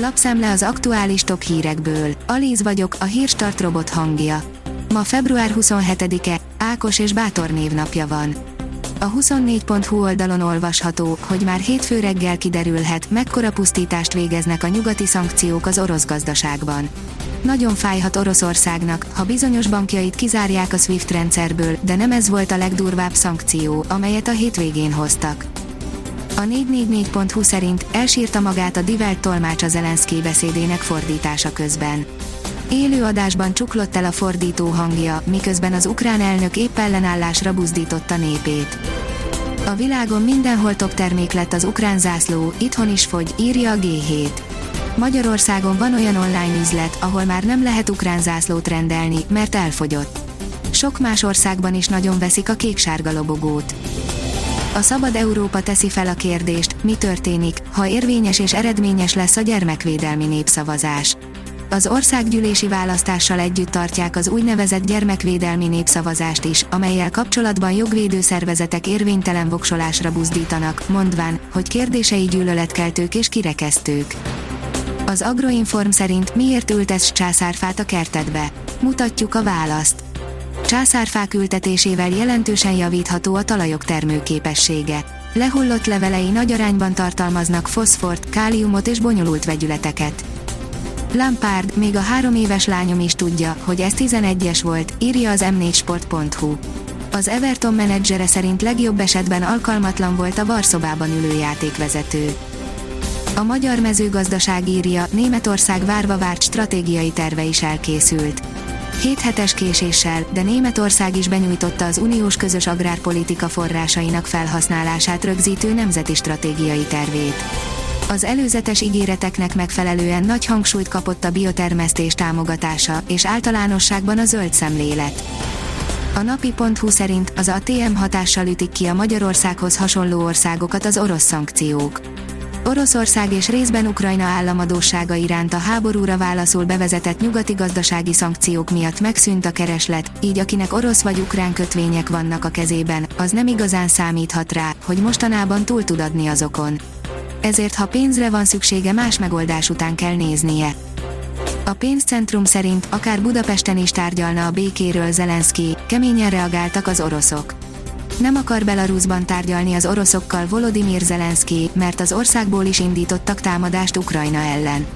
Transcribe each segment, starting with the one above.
Lapszemle az aktuális top hírekből. Alíz vagyok, a hírstart robot hangja. Ma február 27-e, Ákos és Bátor névnapja van. A 24.hu oldalon olvasható, hogy már hétfő reggel kiderülhet, mekkora pusztítást végeznek a nyugati szankciók az orosz gazdaságban. Nagyon fájhat Oroszországnak, ha bizonyos bankjait kizárják a SWIFT rendszerből, de nem ez volt a legdurvább szankció, amelyet a hétvégén hoztak. A 444.hu szerint elsírta magát a divelt tolmács a Zelenszky beszédének fordítása közben. Élő adásban csuklott el a fordító hangja, miközben az ukrán elnök épp ellenállásra buzdította népét. A világon mindenhol top termék lett az ukrán zászló, itthon is fogy, írja a G7. Magyarországon van olyan online üzlet, ahol már nem lehet ukrán zászlót rendelni, mert elfogyott. Sok más országban is nagyon veszik a kék-sárga lobogót. A Szabad Európa teszi fel a kérdést, mi történik, ha érvényes és eredményes lesz a gyermekvédelmi népszavazás. Az országgyűlési választással együtt tartják az úgynevezett gyermekvédelmi népszavazást is, amelyel kapcsolatban jogvédő szervezetek érvénytelen voksolásra buzdítanak, mondván, hogy kérdései gyűlöletkeltők és kirekesztők. Az Agroinform szerint miért ültesz császárfát a kertedbe? Mutatjuk a választ. Császárfák ültetésével jelentősen javítható a talajok termőképessége. Lehullott levelei nagy arányban tartalmaznak foszfort, káliumot és bonyolult vegyületeket. Lampard, még a három éves lányom is tudja, hogy ez 11-es volt, írja az m4sport.hu. Az Everton menedzsere szerint legjobb esetben alkalmatlan volt a varszobában ülő játékvezető. A magyar mezőgazdaság írja, Németország várva várt stratégiai terve is elkészült. Hét hetes késéssel, de Németország is benyújtotta az uniós közös agrárpolitika forrásainak felhasználását rögzítő nemzeti stratégiai tervét. Az előzetes ígéreteknek megfelelően nagy hangsúlyt kapott a biotermesztés támogatása, és általánosságban a zöld szemlélet. A napi.hu szerint az ATM hatással ütik ki a Magyarországhoz hasonló országokat az orosz szankciók. Oroszország és részben Ukrajna államadósága iránt a háborúra válaszul bevezetett nyugati gazdasági szankciók miatt megszűnt a kereslet, így akinek orosz vagy ukrán kötvények vannak a kezében, az nem igazán számíthat rá, hogy mostanában túl tud adni azokon. Ezért ha pénzre van szüksége más megoldás után kell néznie. A pénzcentrum szerint akár Budapesten is tárgyalna a békéről Zelenszky, keményen reagáltak az oroszok nem akar Belarusban tárgyalni az oroszokkal Volodymyr Zelenszky, mert az országból is indítottak támadást Ukrajna ellen.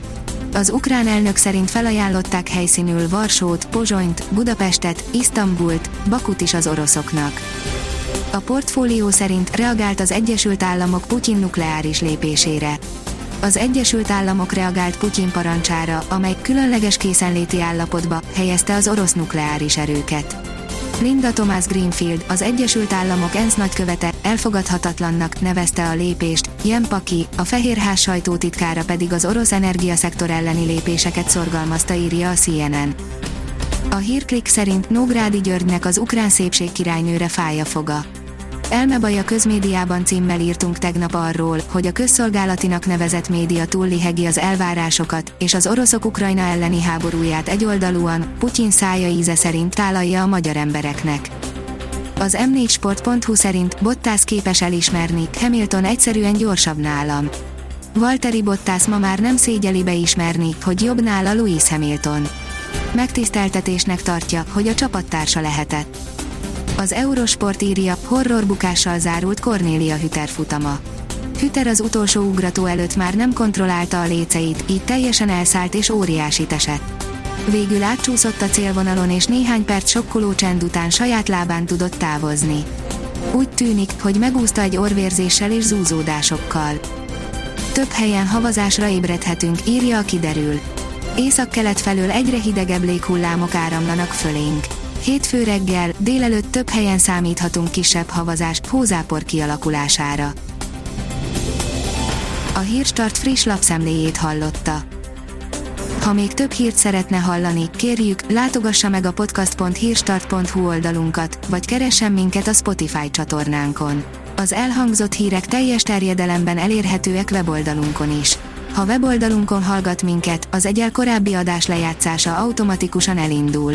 Az ukrán elnök szerint felajánlották helyszínül Varsót, Pozsonyt, Budapestet, Isztambult, Bakut is az oroszoknak. A portfólió szerint reagált az Egyesült Államok Putyin nukleáris lépésére. Az Egyesült Államok reagált Putyin parancsára, amely különleges készenléti állapotba helyezte az orosz nukleáris erőket. Linda Thomas Greenfield, az Egyesült Államok ENSZ nagykövete, elfogadhatatlannak nevezte a lépést, Jen Paki, a Fehérház sajtótitkára pedig az orosz energiaszektor elleni lépéseket szorgalmazta írja a CNN. A hírklik szerint Nógrádi Györgynek az ukrán szépség királynőre fája foga Elmebaj a közmédiában címmel írtunk tegnap arról, hogy a közszolgálatinak nevezett média túllihegi az elvárásokat, és az oroszok Ukrajna elleni háborúját egyoldalúan, Putyin szája íze szerint tálalja a magyar embereknek. Az m4sport.hu szerint Bottas képes elismerni, Hamilton egyszerűen gyorsabb nálam. Valtteri Bottas ma már nem szégyeli beismerni, hogy jobb nála Louis Hamilton. Megtiszteltetésnek tartja, hogy a csapattársa lehetett. Az Eurosport írja, horrorbukással zárult Cornélia Hüter futama. Hüter az utolsó ugrató előtt már nem kontrollálta a léceit, így teljesen elszállt és óriási esett. Végül átcsúszott a célvonalon és néhány perc sokkoló csend után saját lábán tudott távozni. Úgy tűnik, hogy megúszta egy orvérzéssel és zúzódásokkal. Több helyen havazásra ébredhetünk, írja a kiderül. Észak-kelet felől egyre hidegebb léghullámok áramlanak fölénk. Hétfő reggel, délelőtt több helyen számíthatunk kisebb havazás, hózápor kialakulására. A Hírstart friss lapszemléjét hallotta. Ha még több hírt szeretne hallani, kérjük, látogassa meg a podcast.hírstart.hu oldalunkat, vagy keressen minket a Spotify csatornánkon. Az elhangzott hírek teljes terjedelemben elérhetőek weboldalunkon is. Ha weboldalunkon hallgat minket, az egyel korábbi adás lejátszása automatikusan elindul.